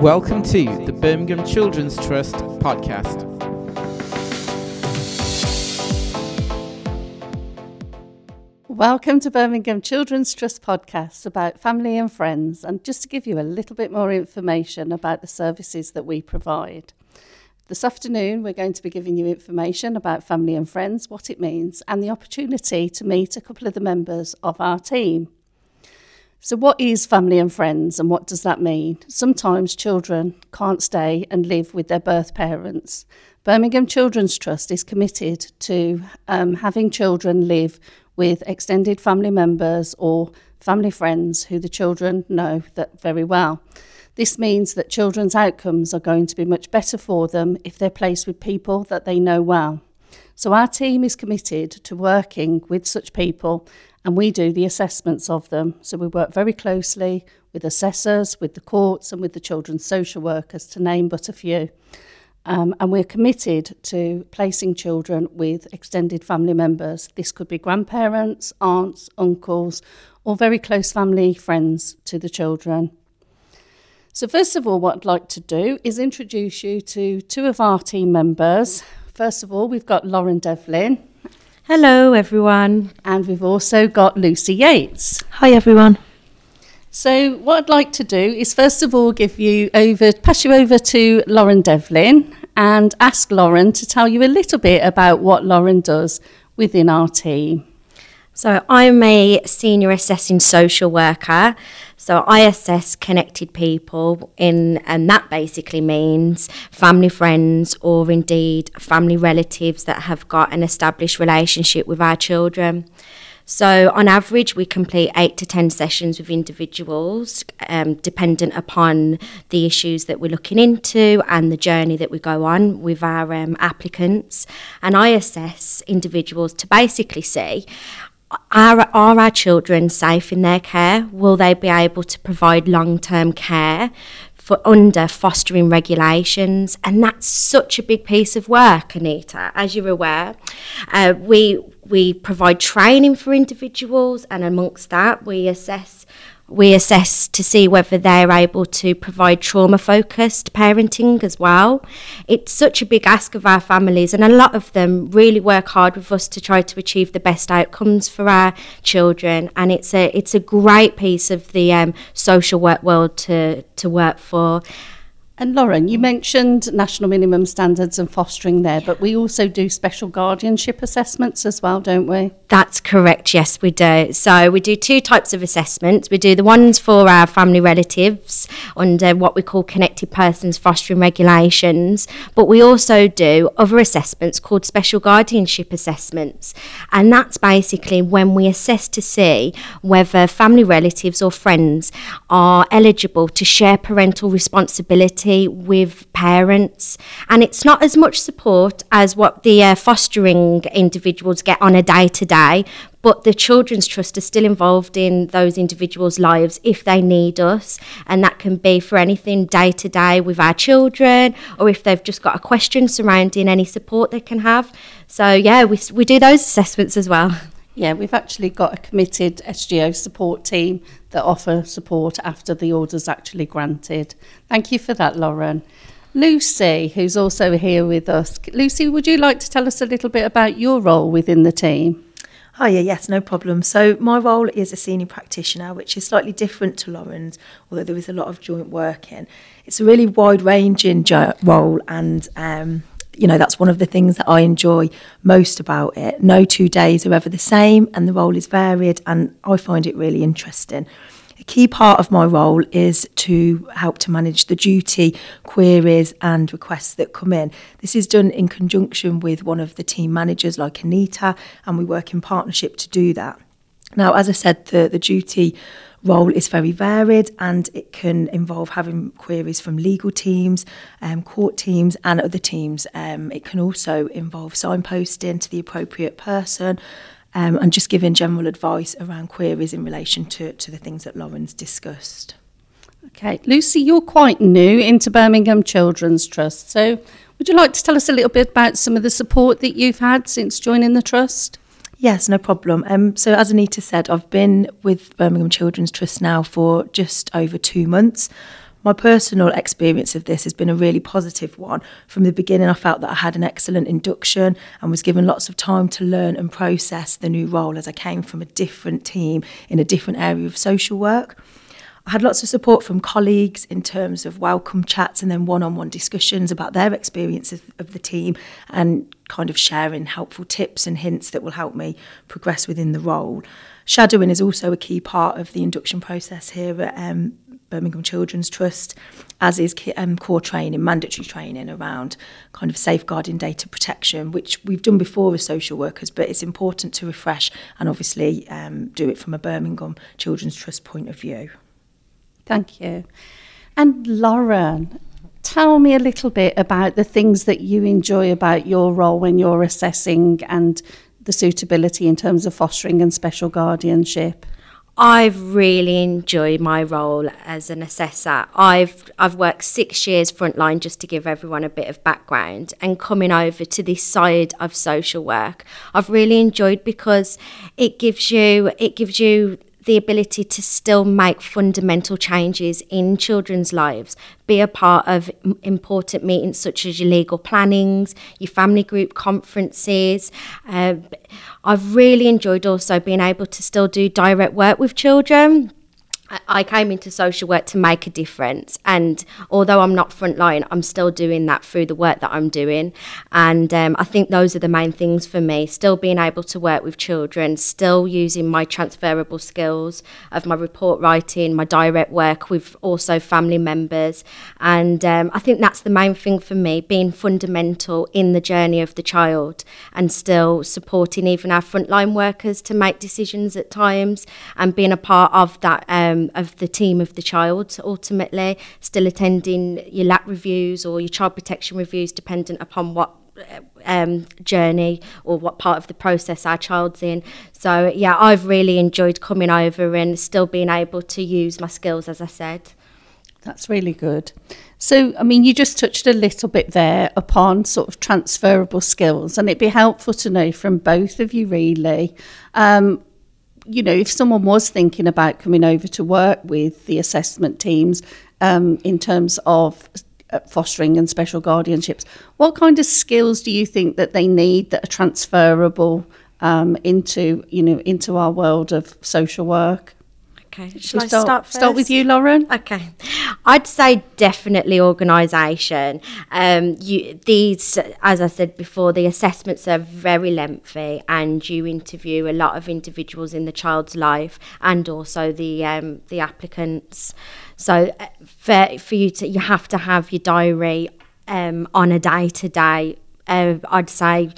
Welcome to the Birmingham Children's Trust podcast. Welcome to Birmingham Children's Trust podcast about family and friends, and just to give you a little bit more information about the services that we provide. This afternoon, we're going to be giving you information about family and friends, what it means, and the opportunity to meet a couple of the members of our team. So, what is family and friends, and what does that mean? Sometimes children can't stay and live with their birth parents. Birmingham Children's Trust is committed to um, having children live with extended family members or family friends who the children know that very well. This means that children's outcomes are going to be much better for them if they're placed with people that they know well. So, our team is committed to working with such people and we do the assessments of them. So we work very closely with assessors, with the courts, and with the children's social workers, to name but a few. Um, and we're committed to placing children with extended family members. This could be grandparents, aunts, uncles, or very close family friends to the children. So, first of all, what I'd like to do is introduce you to two of our team members. First of all, we've got Lauren Devlin. Hello, everyone. And we've also got Lucy Yates. Hi, everyone. So, what I'd like to do is first of all give you over, pass you over to Lauren Devlin and ask Lauren to tell you a little bit about what Lauren does within our team. So, I'm a senior assessing social worker. So, I assess connected people, in, and that basically means family friends or indeed family relatives that have got an established relationship with our children. So, on average, we complete eight to 10 sessions with individuals, um, dependent upon the issues that we're looking into and the journey that we go on with our um, applicants. And I assess individuals to basically see are, are our children safe in their care? Will they be able to provide long term care for under fostering regulations? And that's such a big piece of work, Anita, as you're aware. Uh, we, we provide training for individuals, and amongst that, we assess we assess to see whether they're able to provide trauma focused parenting as well. It's such a big ask of our families, and a lot of them really work hard with us to try to achieve the best outcomes for our children. And it's a it's a great piece of the um, social work world to to work for. And Lauren, you mentioned national minimum standards and fostering there, but we also do special guardianship assessments as well, don't we? That's correct, yes, we do. So we do two types of assessments. We do the ones for our family relatives under what we call connected persons fostering regulations, but we also do other assessments called special guardianship assessments. And that's basically when we assess to see whether family relatives or friends are eligible to share parental responsibility with parents, and it's not as much support as what the uh, fostering individuals get on a day to day. But the Children's Trust is still involved in those individuals' lives if they need us, and that can be for anything day to day with our children, or if they've just got a question surrounding any support they can have. So, yeah, we, we do those assessments as well. Yeah, we've actually got a committed SGO support team that offer support after the order's actually granted. Thank you for that, Lauren. Lucy, who's also here with us. Lucy, would you like to tell us a little bit about your role within the team? Oh, yeah, yes, no problem. So my role is a senior practitioner, which is slightly different to Lauren's, although there is a lot of joint working. It's a really wide-ranging jo- role, and um, you know, that's one of the things that I enjoy most about it. No two days are ever the same, and the role is varied, and I find it really interesting. A key part of my role is to help to manage the duty, queries, and requests that come in. This is done in conjunction with one of the team managers, like Anita, and we work in partnership to do that. Now, as I said, the, the duty role is very varied and it can involve having queries from legal teams, um, court teams, and other teams. Um, it can also involve signposting to the appropriate person. Um, and just giving general advice around queries in relation to, to the things that Lauren's discussed. Okay, Lucy, you're quite new into Birmingham Children's Trust, so would you like to tell us a little bit about some of the support that you've had since joining the Trust? Yes, no problem. Um, so, as Anita said, I've been with Birmingham Children's Trust now for just over two months. my personal experience of this has been a really positive one. From the beginning, I felt that I had an excellent induction and was given lots of time to learn and process the new role as I came from a different team in a different area of social work. I had lots of support from colleagues in terms of welcome chats and then one on one discussions about their experiences of the team and kind of sharing helpful tips and hints that will help me progress within the role. Shadowing is also a key part of the induction process here at um, Birmingham Children's Trust, as is um, core training, mandatory training around kind of safeguarding data protection, which we've done before as social workers, but it's important to refresh and obviously um, do it from a Birmingham Children's Trust point of view. Thank you. And Lauren, tell me a little bit about the things that you enjoy about your role when you're assessing and the suitability in terms of fostering and special guardianship. I've really enjoyed my role as an assessor. I've I've worked six years frontline just to give everyone a bit of background and coming over to this side of social work. I've really enjoyed because it gives you it gives you the ability to still make fundamental changes in children's lives, be a part of important meetings such as your legal plannings, your family group conferences. Uh, I've really enjoyed also being able to still do direct work with children I came into social work to make a difference. And although I'm not frontline, I'm still doing that through the work that I'm doing. And um, I think those are the main things for me still being able to work with children, still using my transferable skills of my report writing, my direct work with also family members. And um, I think that's the main thing for me being fundamental in the journey of the child and still supporting even our frontline workers to make decisions at times and being a part of that. Um, um, of the team of the child ultimately, still attending your LAC reviews or your child protection reviews, dependent upon what um, journey or what part of the process our child's in. So, yeah, I've really enjoyed coming over and still being able to use my skills, as I said. That's really good. So, I mean, you just touched a little bit there upon sort of transferable skills, and it'd be helpful to know from both of you, really, um, you know, if someone was thinking about coming over to work with the assessment teams um, in terms of uh, fostering and special guardianships, what kind of skills do you think that they need that are transferable um, into, you know, into our world of social work? Okay, shall I start, start, start, with you, Lauren? Okay, I'd say definitely organisation. Um, you these, as I said before, the assessments are very lengthy, and you interview a lot of individuals in the child's life, and also the um, the applicants. So uh, for for you to you have to have your diary um, on a day to day. I'd say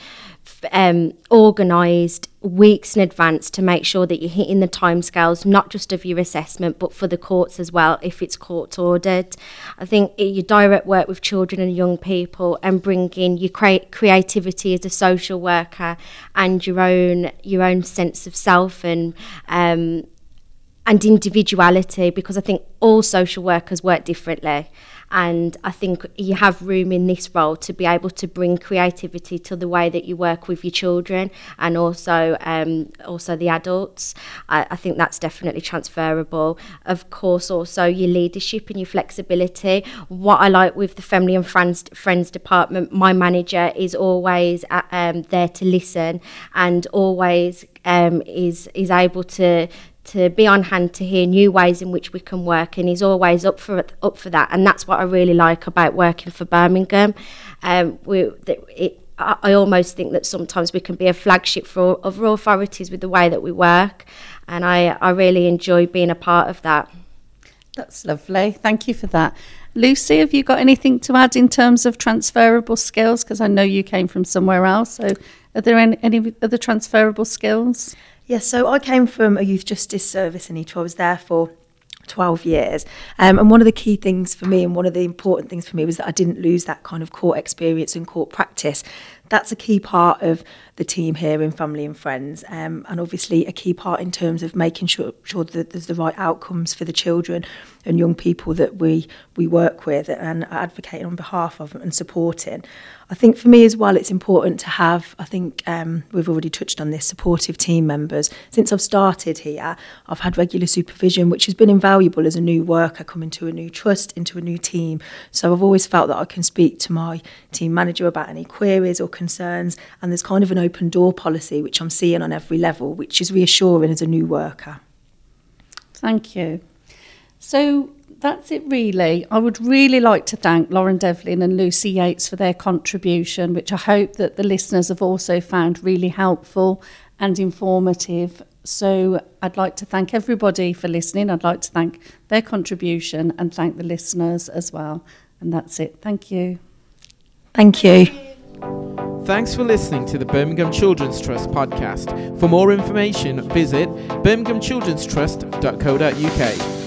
um, organised weeks in advance to make sure that you're hitting the timescales, not just of your assessment, but for the courts as well, if it's court ordered. I think your direct work with children and young people and bringing your cre- creativity as a social worker and your own your own sense of self and um, and individuality, because I think all social workers work differently. And I think you have room in this role to be able to bring creativity to the way that you work with your children and also um, also the adults. I, I think that's definitely transferable. Of course, also your leadership and your flexibility. What I like with the family and friends friends department, my manager is always uh, um, there to listen and always um, is is able to to be on hand to hear new ways in which we can work and he's always up for up for that and that's what I really like about working for Birmingham um, we, it, I almost think that sometimes we can be a flagship for other authorities with the way that we work and I, I really enjoy being a part of that. That's lovely. Thank you for that. Lucy, have you got anything to add in terms of transferable skills? Because I know you came from somewhere else. So, are there any, any other transferable skills? Yes, so I came from a youth justice service in Eton. I was there for 12 years. Um, and one of the key things for me and one of the important things for me was that I didn't lose that kind of court experience and court practice that's a key part of the team here in Family and Friends, um, and obviously a key part in terms of making sure, sure that there's the right outcomes for the children and young people that we we work with and are advocating on behalf of and supporting. I think for me as well, it's important to have, I think um, we've already touched on this, supportive team members. Since I've started here, I've had regular supervision, which has been invaluable as a new worker coming to a new trust, into a new team. So I've always felt that I can speak to my team manager about any queries or concerns, and there's kind of an open door policy, which I'm seeing on every level, which is reassuring as a new worker. Thank you. So that's it, really. I would really like to thank Lauren Devlin and Lucy Yates for their contribution, which I hope that the listeners have also found really helpful and informative. So I'd like to thank everybody for listening. I'd like to thank their contribution and thank the listeners as well. And that's it. Thank you. Thank you. Thanks for listening to the Birmingham Children's Trust podcast. For more information, visit birminghamchildrenstrust.co.uk.